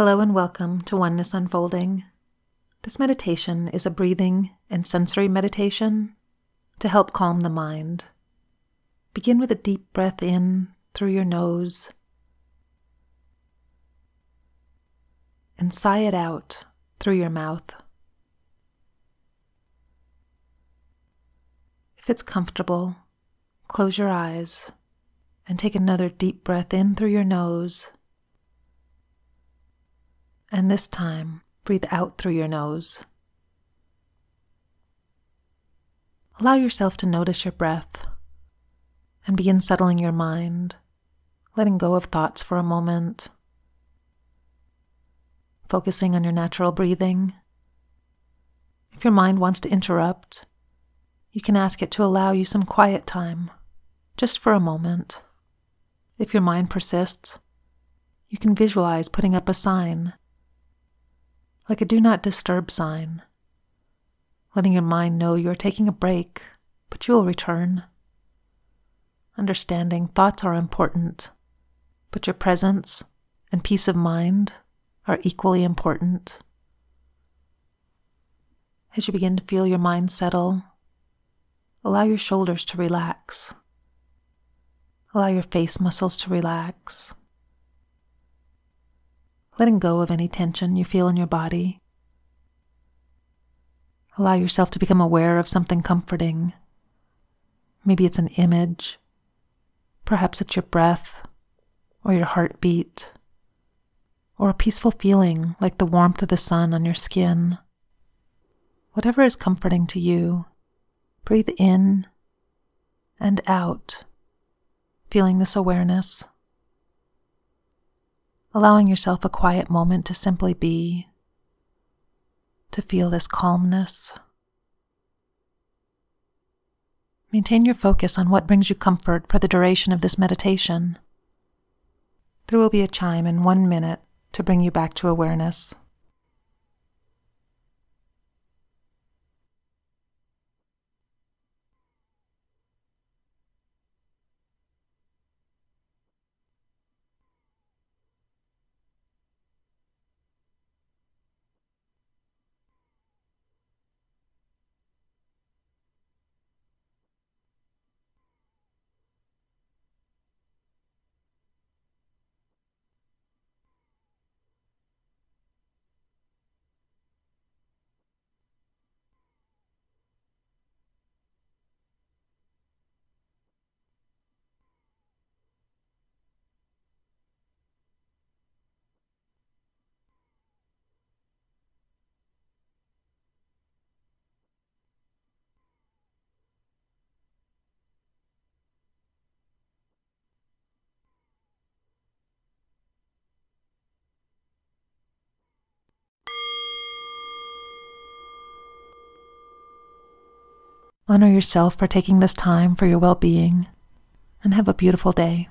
Hello and welcome to Oneness Unfolding. This meditation is a breathing and sensory meditation to help calm the mind. Begin with a deep breath in through your nose and sigh it out through your mouth. If it's comfortable, close your eyes and take another deep breath in through your nose and this time, breathe out through your nose. Allow yourself to notice your breath and begin settling your mind, letting go of thoughts for a moment, focusing on your natural breathing. If your mind wants to interrupt, you can ask it to allow you some quiet time, just for a moment. If your mind persists, you can visualize putting up a sign like a do not disturb sign, letting your mind know you are taking a break, but you will return. Understanding thoughts are important, but your presence and peace of mind are equally important. As you begin to feel your mind settle, allow your shoulders to relax. Allow your face muscles to relax letting go of any tension you feel in your body. Allow yourself to become aware of something comforting. Maybe it's an image, perhaps it's your breath or your heartbeat, or a peaceful feeling like the warmth of the sun on your skin. Whatever is comforting to you, breathe in and out, feeling this awareness allowing yourself a quiet moment to simply be, to feel this calmness. Maintain your focus on what brings you comfort for the duration of this meditation. There will be a chime in one minute to bring you back to awareness. Honor yourself for taking this time for your well being, and have a beautiful day.